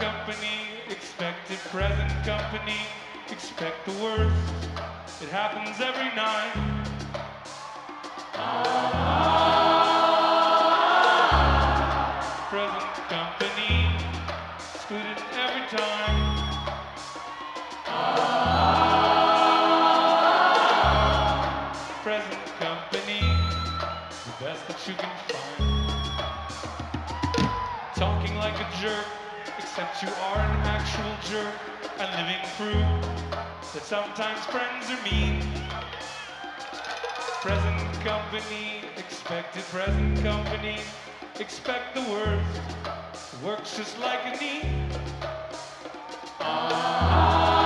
company, expected present company, expect the worst. It happens every night. Ah. true that sometimes friends are mean. Present company, expected present company, expect the worst. Works just like a knee. Ah.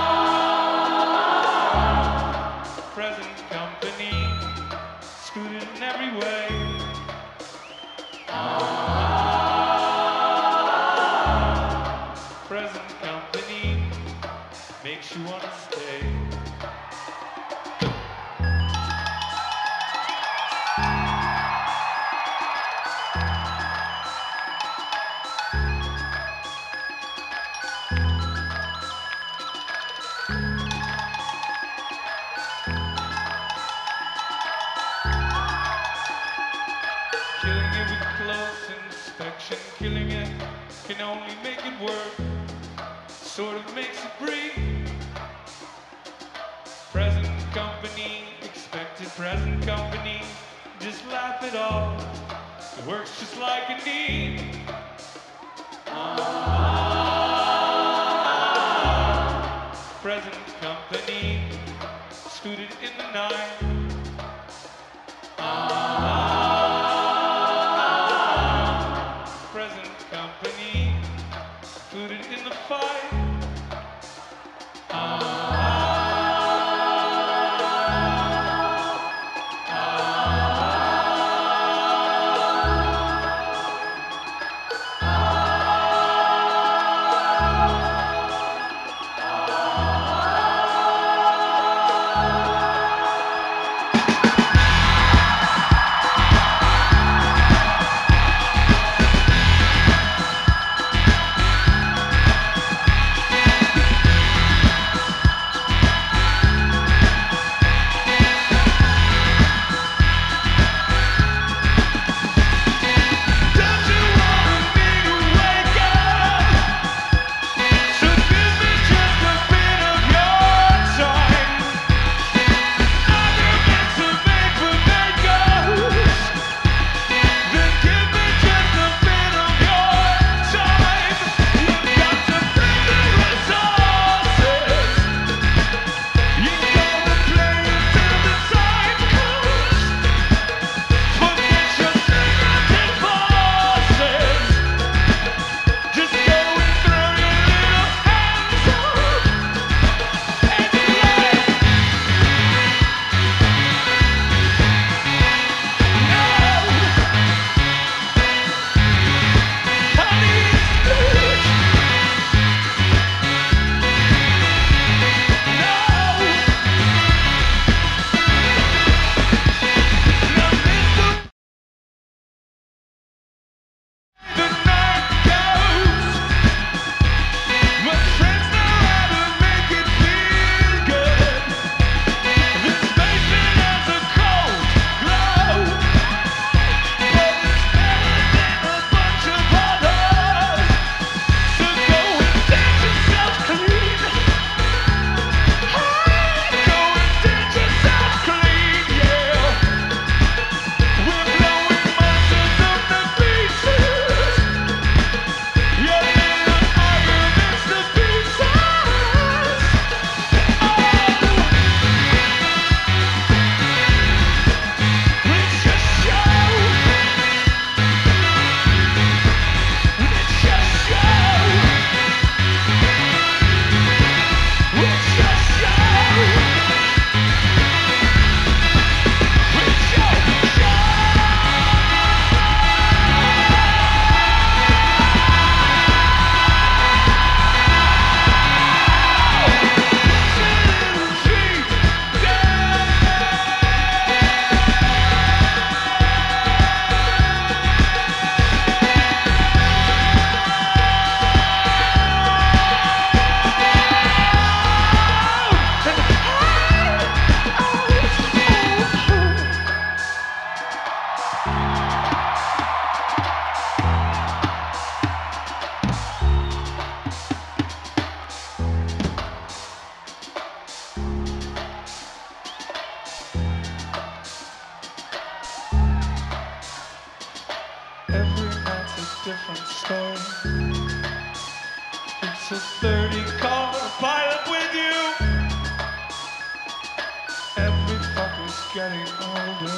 Getting older.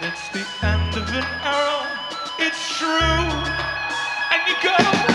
It's the end of an arrow. It's true. And you go.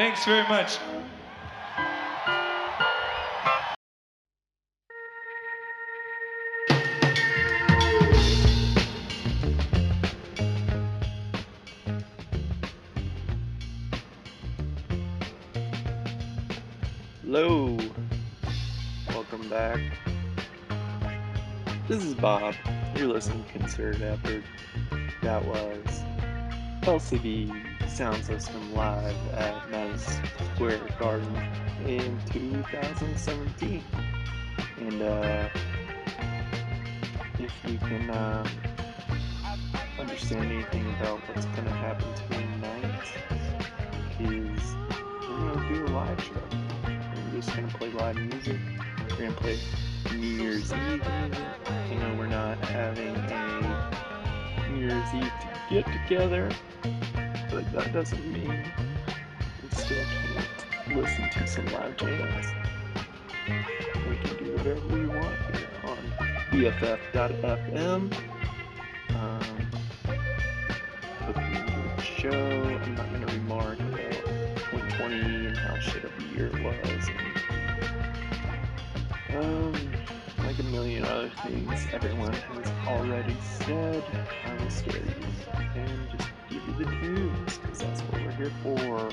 Thanks very much. Hello. Welcome back. This is Bob. You're listening to Concerted Effort. That was LCD Soundsystem live at Madison Square Garden in 2017. And uh, if you can uh, understand anything about what's going to happen tonight, is we're going to do a live show. We're just gonna play live music. We're gonna play New Year's Eve. You know, we're not having a New Year's Eve get together, but that doesn't mean we still can't listen to some live jams. We can do whatever we want here on BFF.fm. Um, hope you enjoyed the show. I'm not gonna remark about 2020 and how shit of a year it was. And, um, like a million other things everyone has already said. I will spare you and just you the news because that's what we're here for.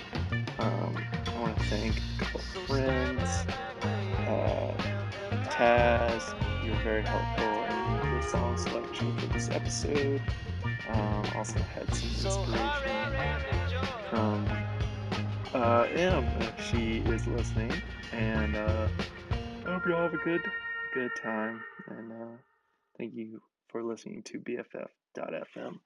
Um, I want to thank a couple friends. Uh, Taz, you were very helpful in the song selection for this episode. Um, also had some inspiration from uh, M if she is listening. And uh, I hope you all have a good, good time. And uh, thank you for listening to BFF.fm.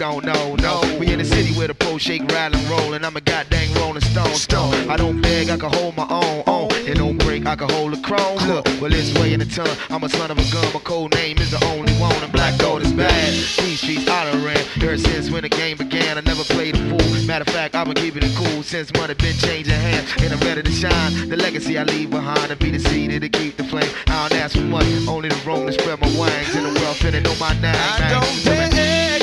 don't know, no. We in the city where the pros shake, ride and roll, and I'm a goddamn rolling stone, stone. I don't beg, I can hold my own, own. It don't break, I can hold a chrome. Look, well, it's way in the tongue. I'm a son of a gun, my code name is the only one, and black gold is bad. These streets I done ran, ever since when the game began, I never played a fool. Matter of fact, I've been keeping it cool since money been changing hands, and I'm ready to shine. The legacy I leave behind, and be the seed to keep the flame. I don't ask for much, only the room to spread my wings, and the world finna know my name. I don't beg.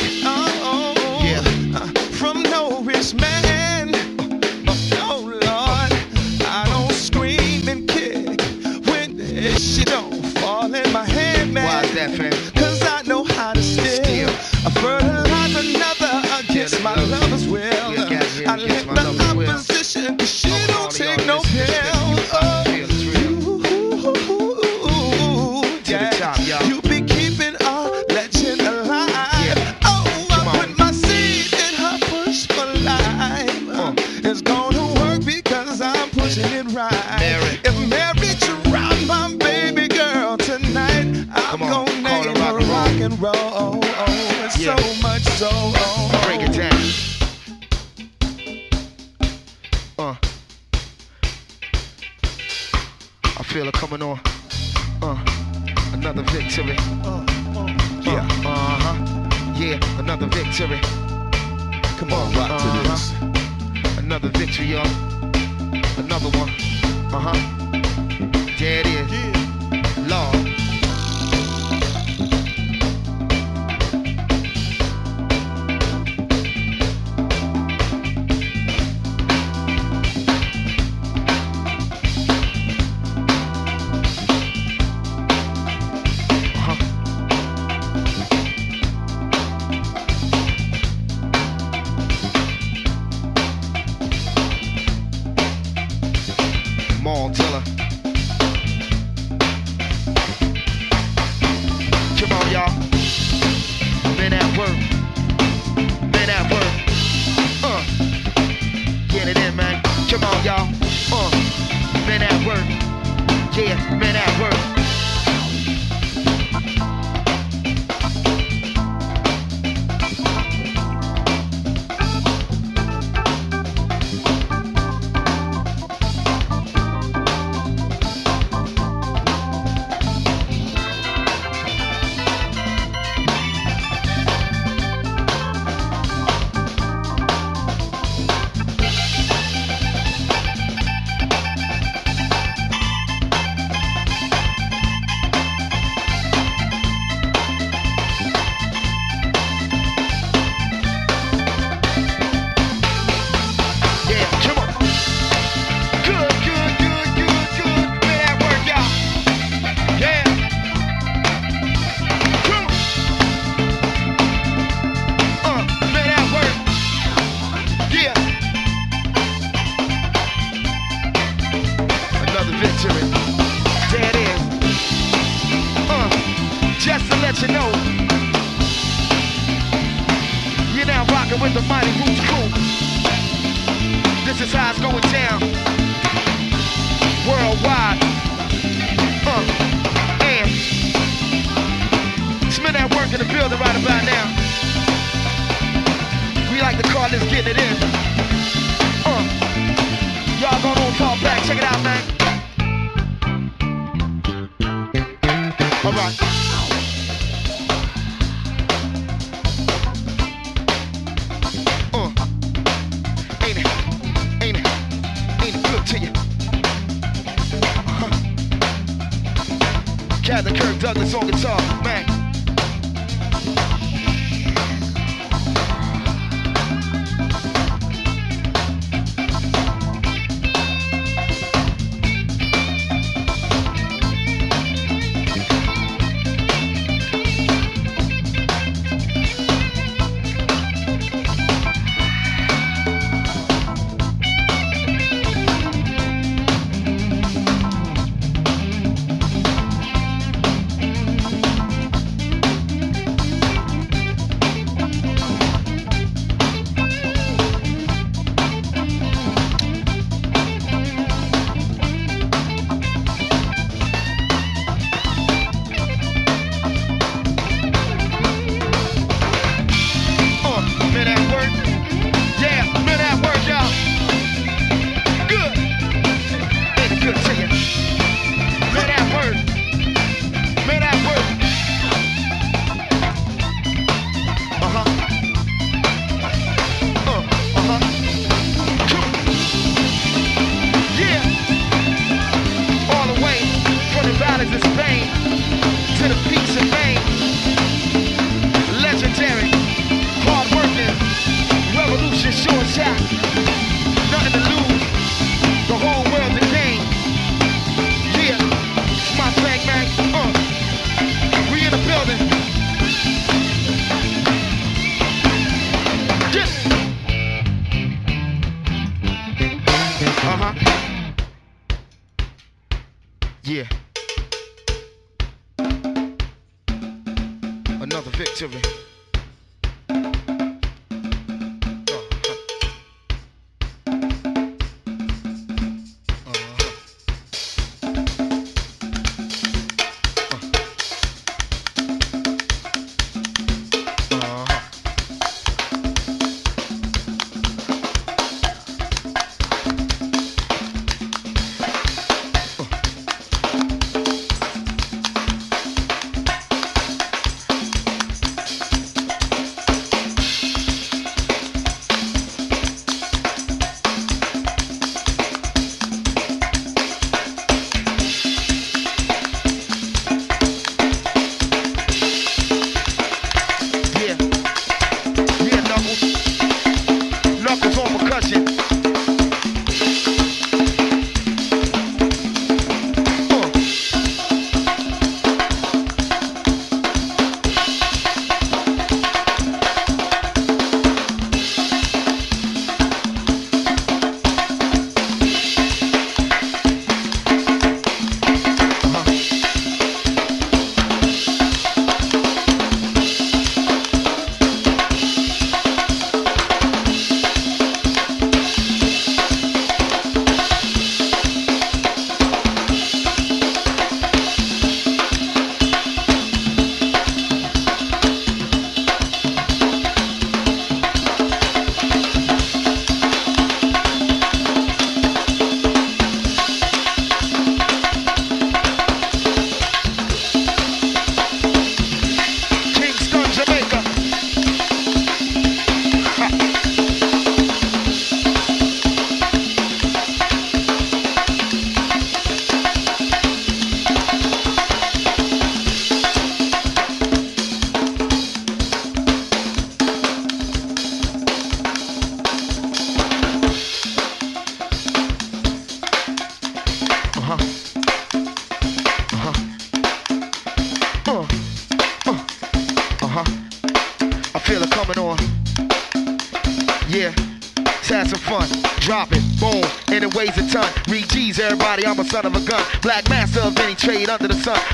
riding with the mighty roots crew. This is how it's going down. Worldwide. Uh, and smell that work in the building right about now. We like to call this getting it in. Uh, y'all gonna talk back. Check it out, man. Alright. so it's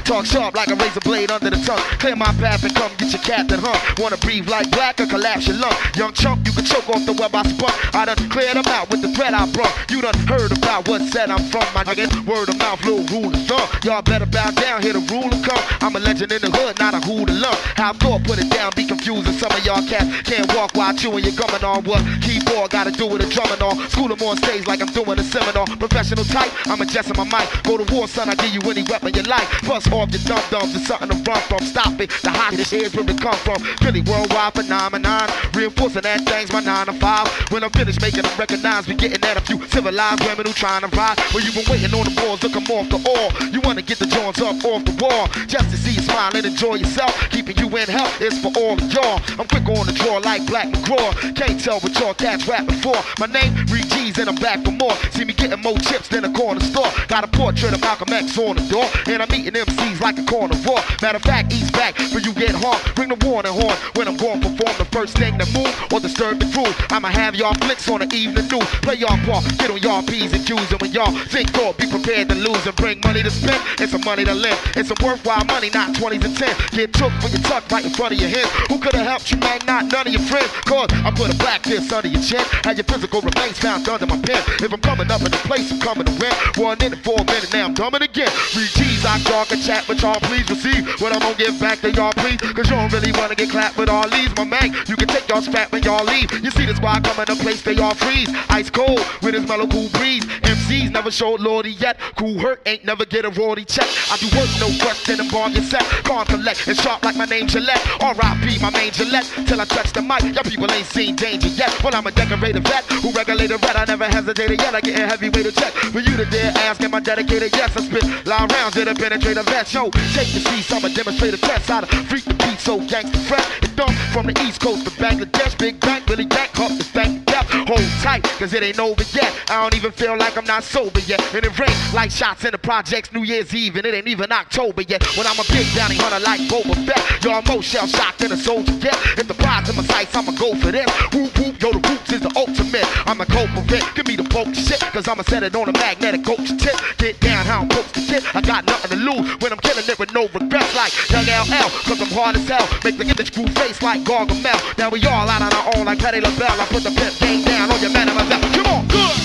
Talk sharp like a razor blade under the tongue. Clear my path and come get your captain hung. Wanna breathe like black or collapse your lung. Young chump, you can choke off the web I spun. I done cleared them out with the threat I brung. You done heard about what said I'm from. My nigga, word of mouth, little rule of thumb. Y'all better bow down, here the ruler come. I'm a legend in the hood, not a hoodlum. How I thought put it down, be confusing. Some of y'all cats can't walk while chewing your gumming on what keyboard gotta do with a drumming on. School them on stage like I'm doing a seminar. Professional type, I'm adjusting my mic. Go to war, son, I give you any weapon you like. Bust off your dum dums, it's something to run from. Stop it, the hottest here's where it come from. Really worldwide phenomenon. Reinforcing that thing's my nine to five. When I'm finished making them recognize, we getting at a few civilized women who trying to ride. Well, you've been waiting on the to come off the all. You wanna get the joints up off the wall. Just to see you smile and enjoy yourself. Keeping you in health is for all y'all. I'm quick on the draw like Black McGraw. Can't tell what y'all cats rapping for. My name, Reed G's, and I'm back for more. See me getting more chips than a corner store. Got a portrait of Malcolm X on the door. And I'm eating MCs like a carnivore. Matter of fact, East back, but you get harmed. Bring the warning horn when I'm going to perform the first thing to move or disturb the crew. I'ma have y'all flicks on the evening news. Play y'all part, get on y'all P's and Q's. And when y'all think thought, be prepared to lose and bring money to spend and some money to live. It's some worthwhile money, not 20s and 10s. Get took for your tuck right in front of your head. Who could have helped you, man? Not none of your friends. Cause I put a black fist under your chin. Had your physical remains found under my pen. If I'm coming up in the place, I'm coming to win. One in it for a minute, now I'm coming again. Read G's, I talk and chat, but y'all please receive what I'm gonna give back to y'all, please. Cause you don't really wanna get clapped with all these, my man. You can take y'all spat when y'all leave. You see this why I come in a place they all freeze. Ice cold with his mellow cool breeze. MCs never showed Lordy yet. Cool hurt ain't never get a royalty check. I do work, no question, and bomb your set. Calm, collect, and sharp like my name Gillette. R.I.P. my main Gillette. Till I touch the mic, y'all people ain't seen danger yet. Well, I'm a decorated vet who regulated red. I never hesitated yet. I get a heavyweight to check. For you to dare ask, am I dedicated? Yes, I spit loud rounds that penetrate a. Yo, take the seats, I'm a demonstrator test. To freak the beat so gangsta fresh. It dump from the east coast to Bangladesh. Big bang, really yank up the stank death. Hold tight, cause it ain't over yet. I don't even feel like I'm not sober yet. And it rains like shots in the projects New Year's Eve, and it ain't even October yet. When I'm a big bounty hunter like Boba Fett, y'all most shell shocked than a soldier get. If the prize in my sights, I'ma go for this. Whoop whoop, yo, the roots is the ultimate. I'm a culprit, give me the bulk shit, cause I'ma set it on a magnetic coach tip. Get down how I'm supposed to get. I got nothing to lose when I'm killing it with no regrets like Young LL, cause I'm hard as hell. Make the image screw face like Gargamel. Now we all out on our own like Patti LaBelle. I put the pimp game down on your man and myself. Come on, good.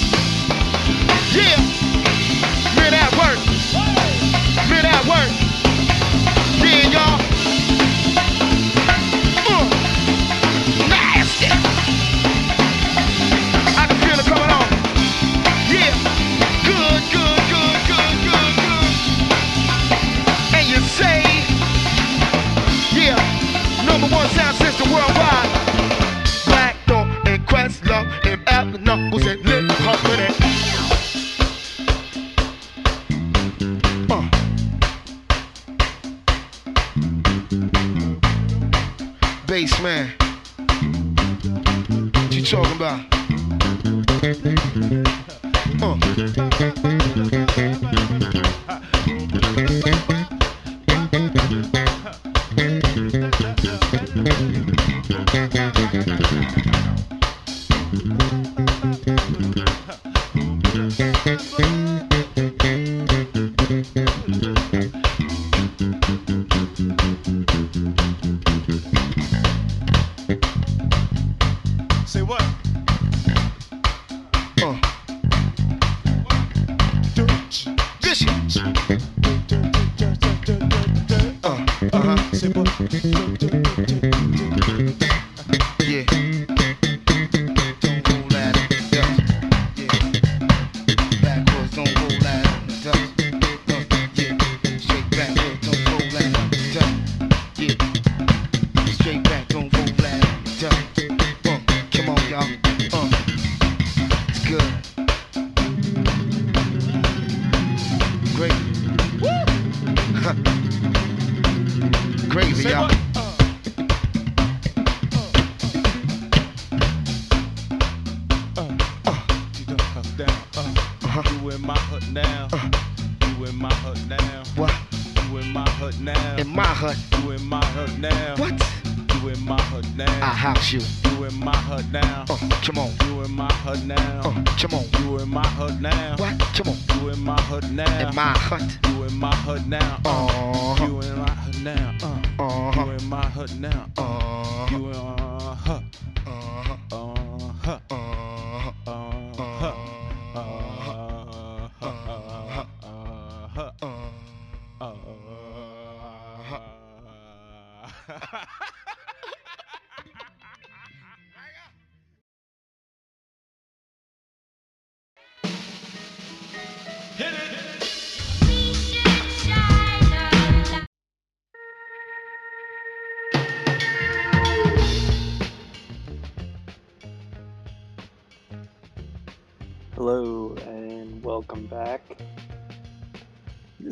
Yeah. Man at work. Man at work.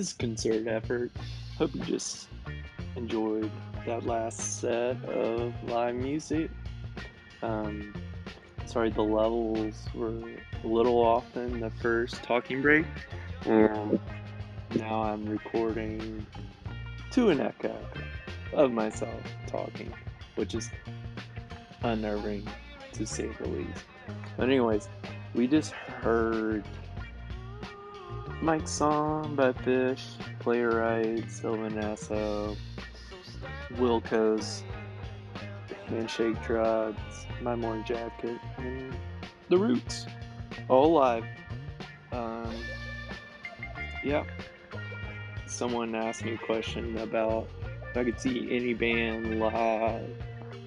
This is concerted effort. Hope you just enjoyed that last set of live music. Um, sorry, the levels were a little off in the first talking break, and now I'm recording to an echo of myself talking, which is unnerving to say the least. But anyways, we just heard Mike's song by Phish, Playwright, Sylvan Esso, Wilco's Handshake Drugs, My Morning Jacket, and The Roots. All live. Um, yeah. Someone asked me a question about if I could see any band live.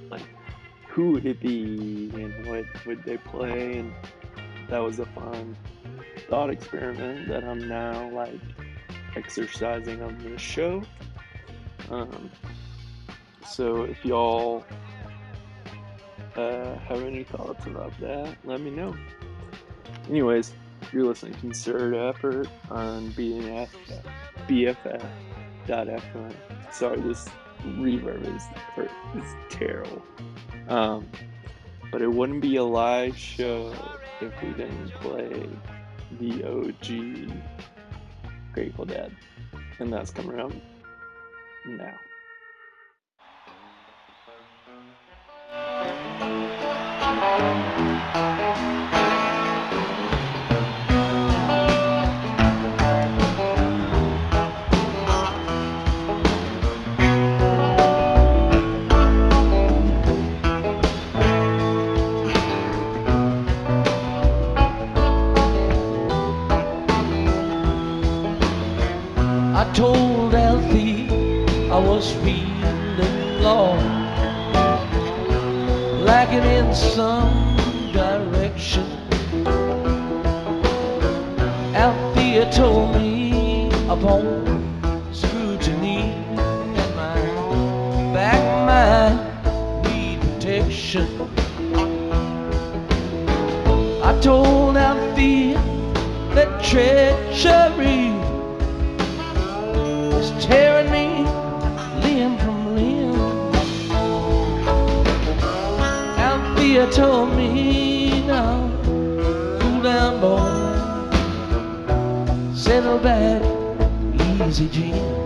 Like, who would it be and what would they play? And that was a fun thought experiment that I'm now like exercising on this show. Um, so if y'all uh, have any thoughts about that, let me know. Anyways, you're listening to Concerted Effort on BNF, BFF.FM. Sorry, this reverb is, is terrible. Um, but it wouldn't be a live show if we didn't play the OG Grateful Dead. And that's coming up now. I some told me now, cool down, boy, settle back, easy, Jim.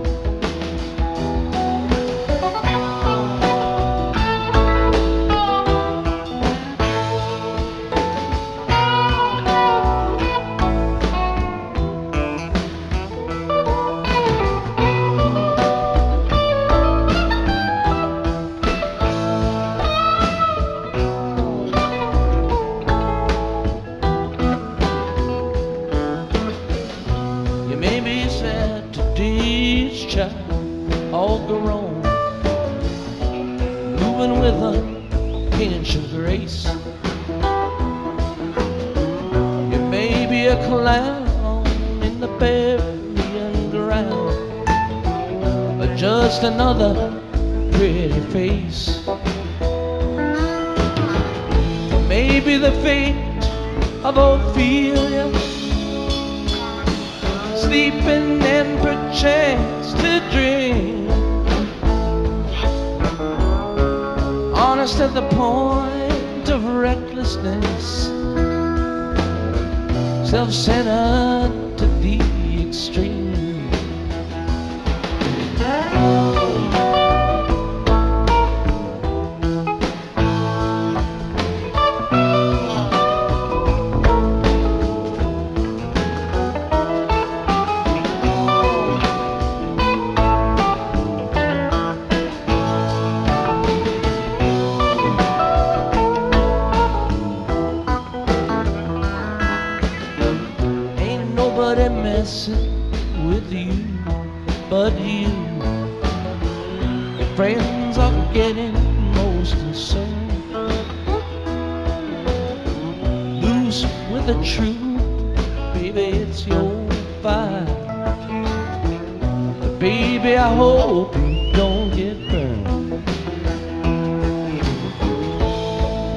baby, I hope you don't get burned.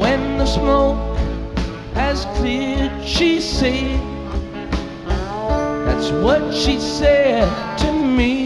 When the smoke has cleared, she said, That's what she said to me.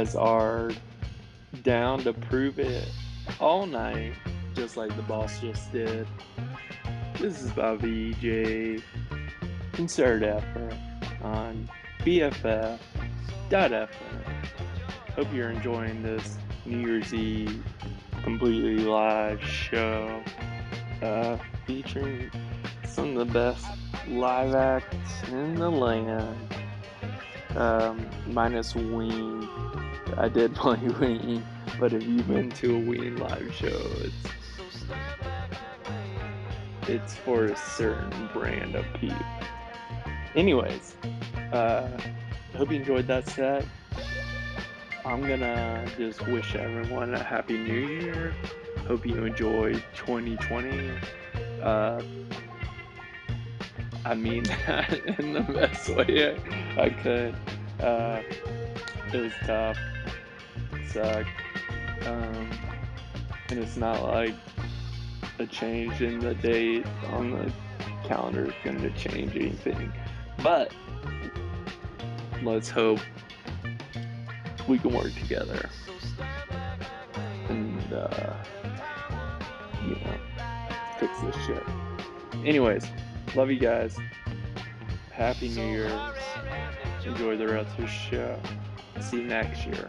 Guys are down to prove it all night, just like the boss just did. This is Bobby J. Concerted Effort on BFF.FM. Hope you're enjoying this New Year's Eve completely live show uh, featuring some of the best live acts in the land. Um, minus Ween. I did play Ween, but if you've been to a Ween live show, it's it's for a certain brand of peep. Anyways, uh, hope you enjoyed that set. I'm gonna just wish everyone a happy new year. Hope you enjoyed 2020. Uh, I mean that in the best way I could. Uh, it was tough, sucked, um, and it's not like a change in the date on the calendar is going to change anything. But let's hope we can work together and uh, you know fix this shit. Anyways, love you guys. Happy New Year. Enjoy the rest of the show. See you next year.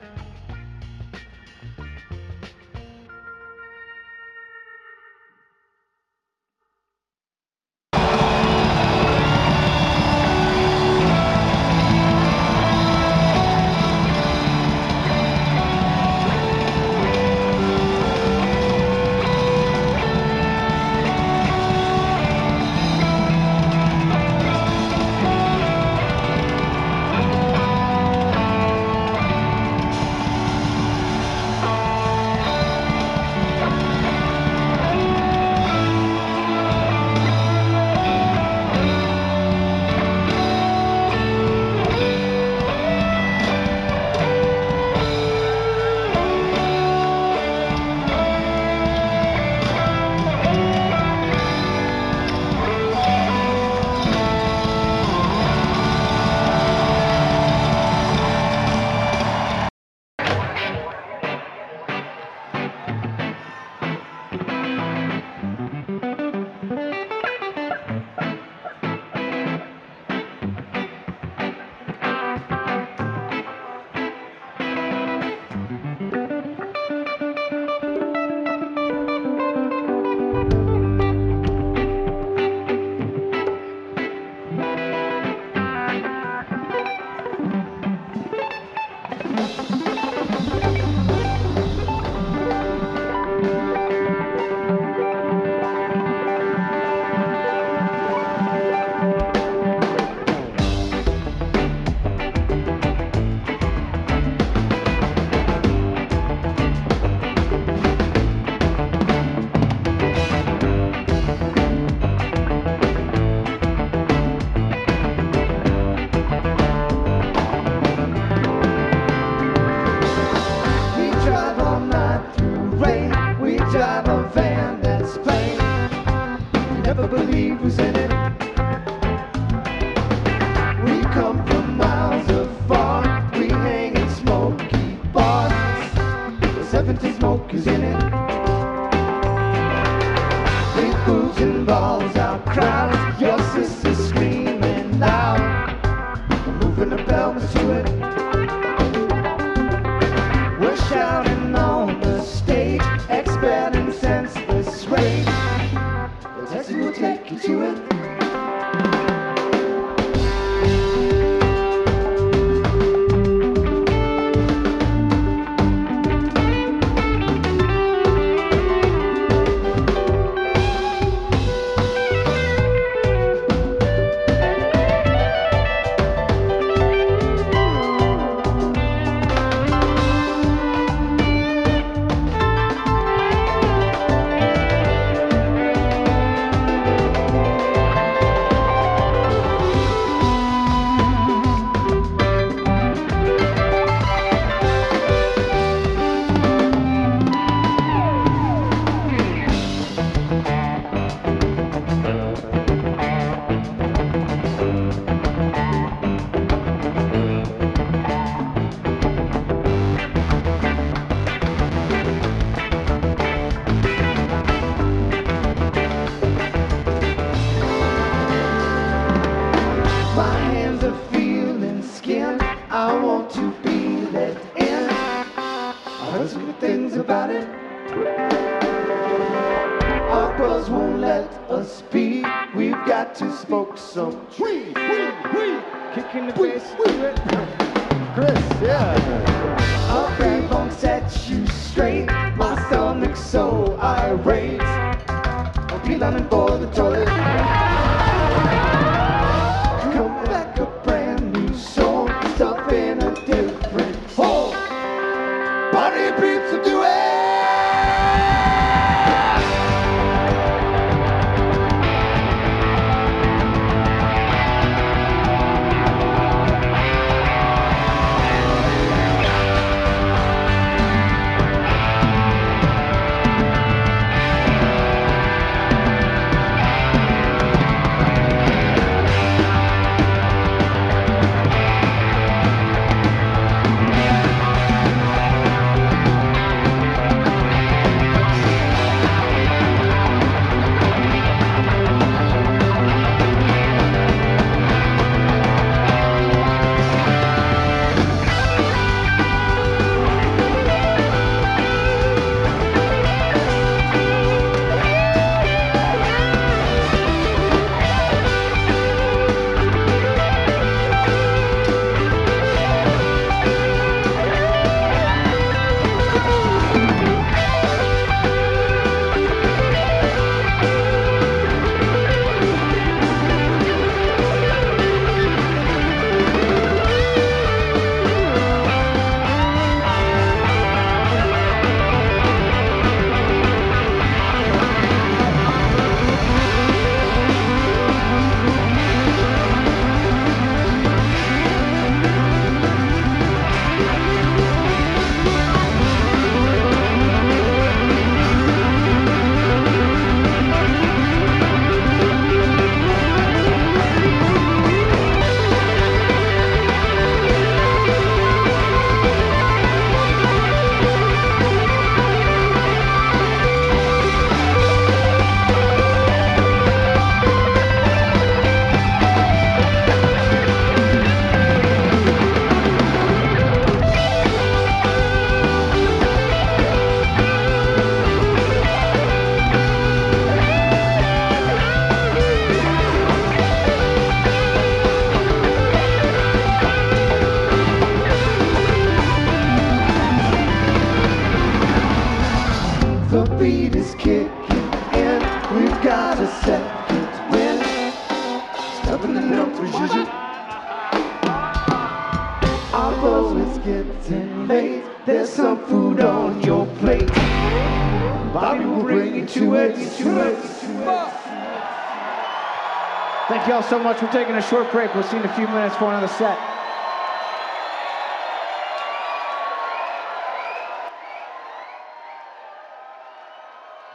so much. We're taking a short break. We'll see you in a few minutes for another set.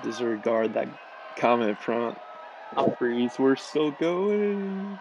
Disregard that comment from Freeze. We're still going.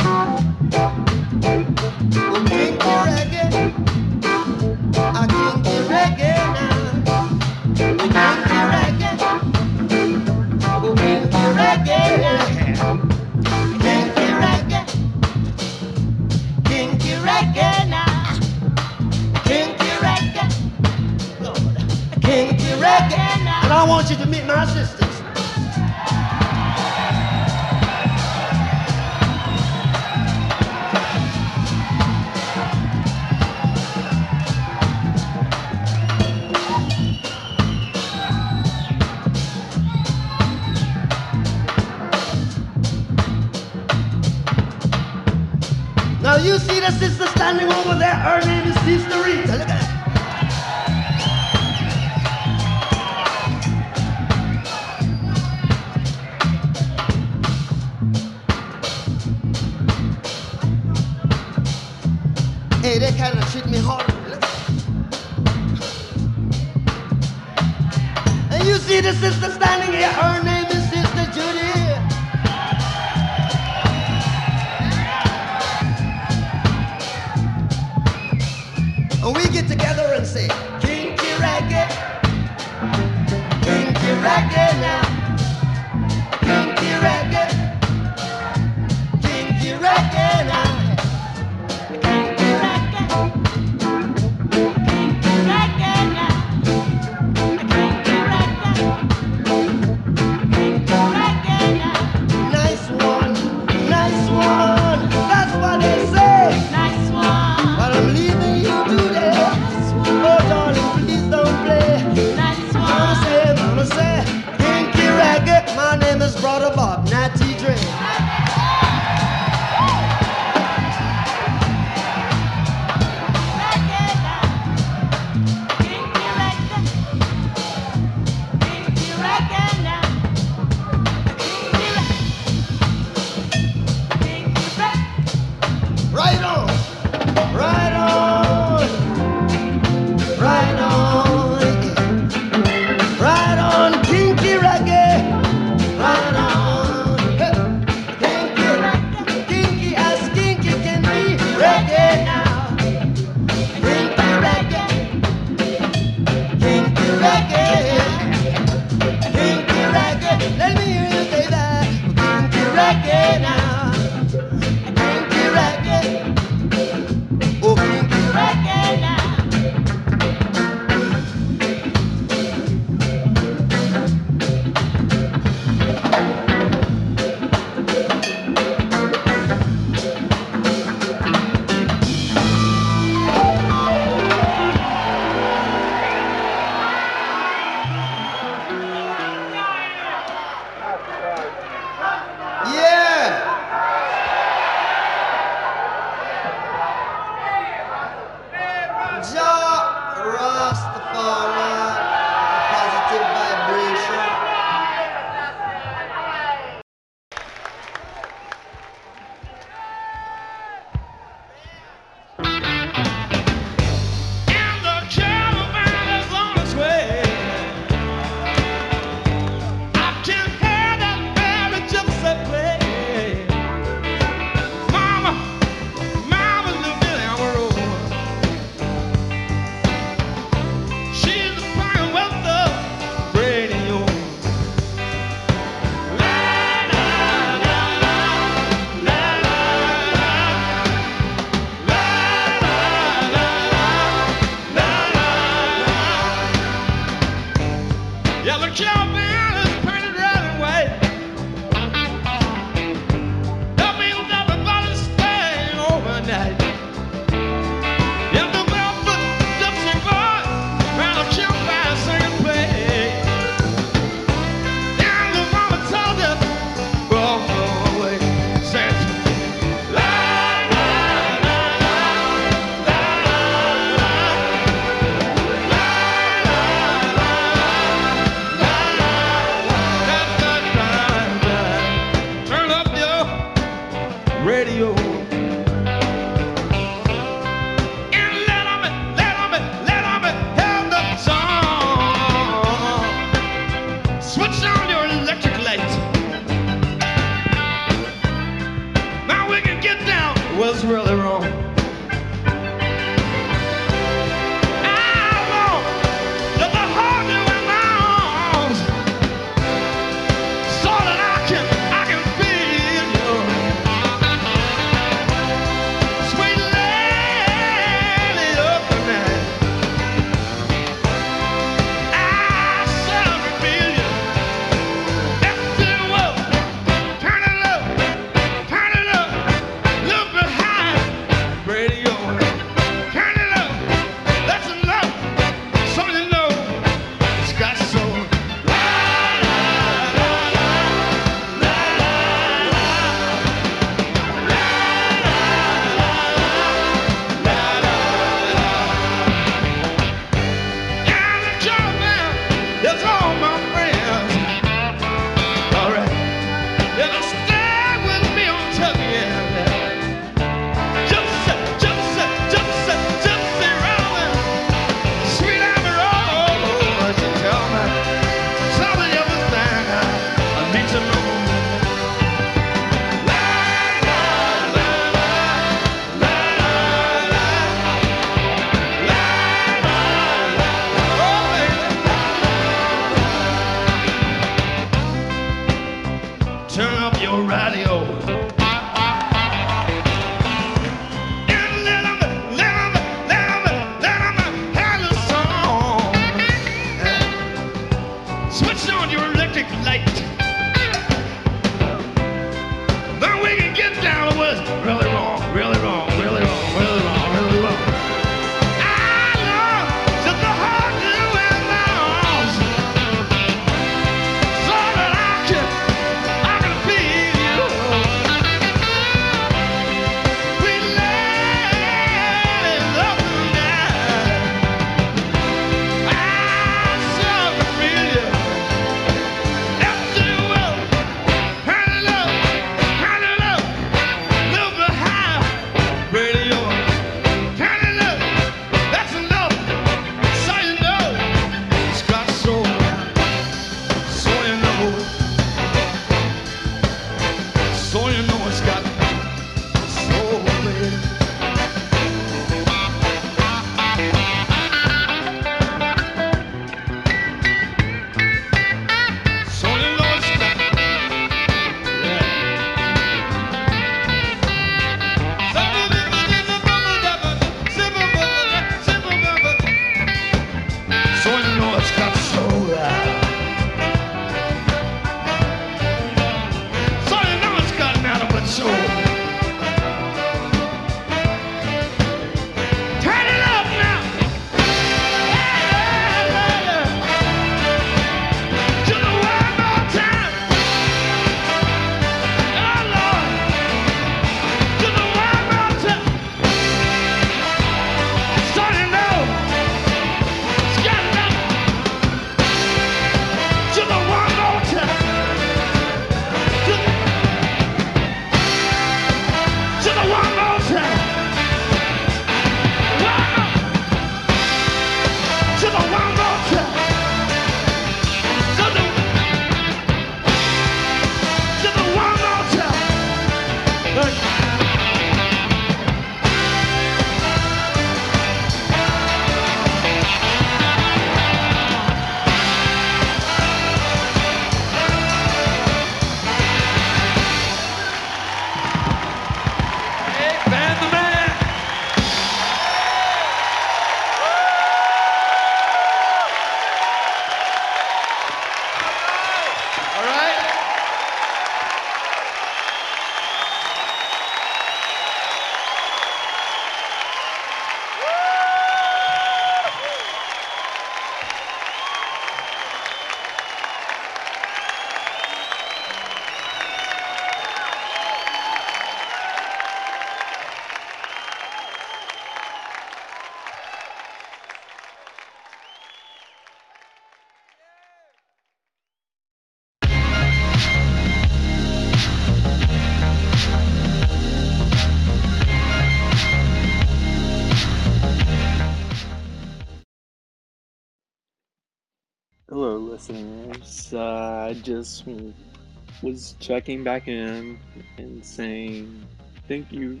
Was checking back in and saying thank you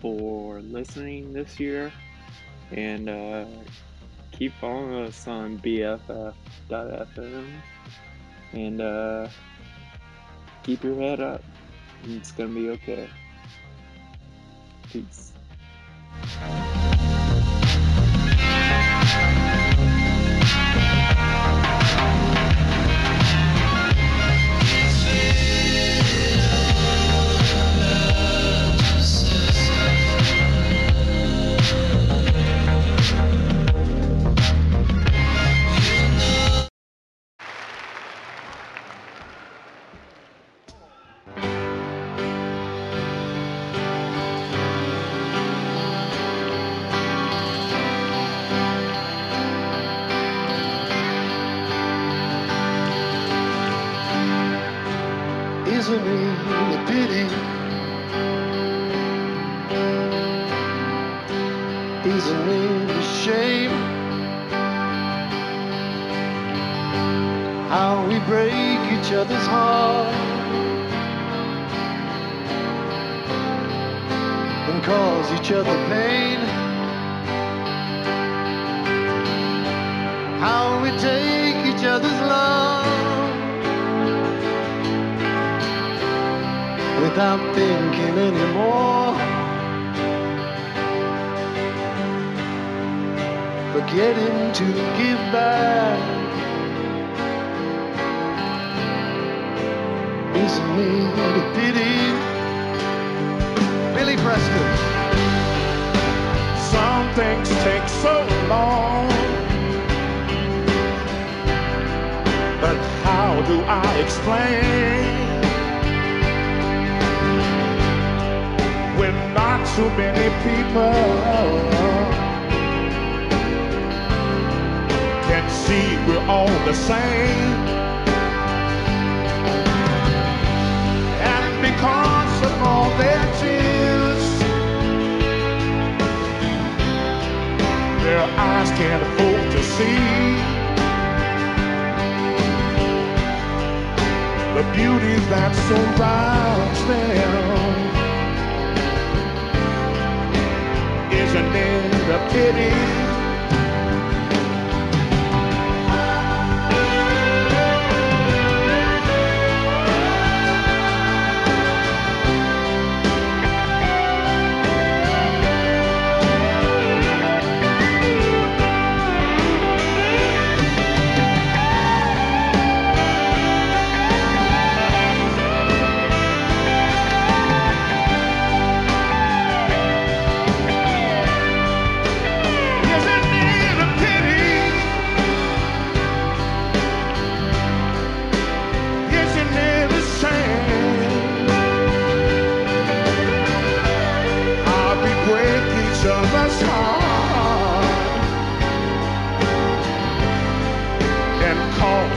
for listening this year and uh, keep following us on BFF.fm and uh, keep your head up. It's gonna be okay. Peace.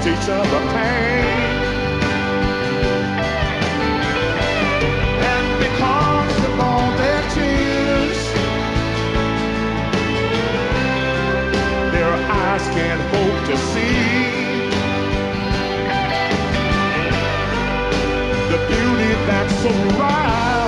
Cause each other pain. And because of all their tears, their eyes can't hope to see the beauty that surrounds them.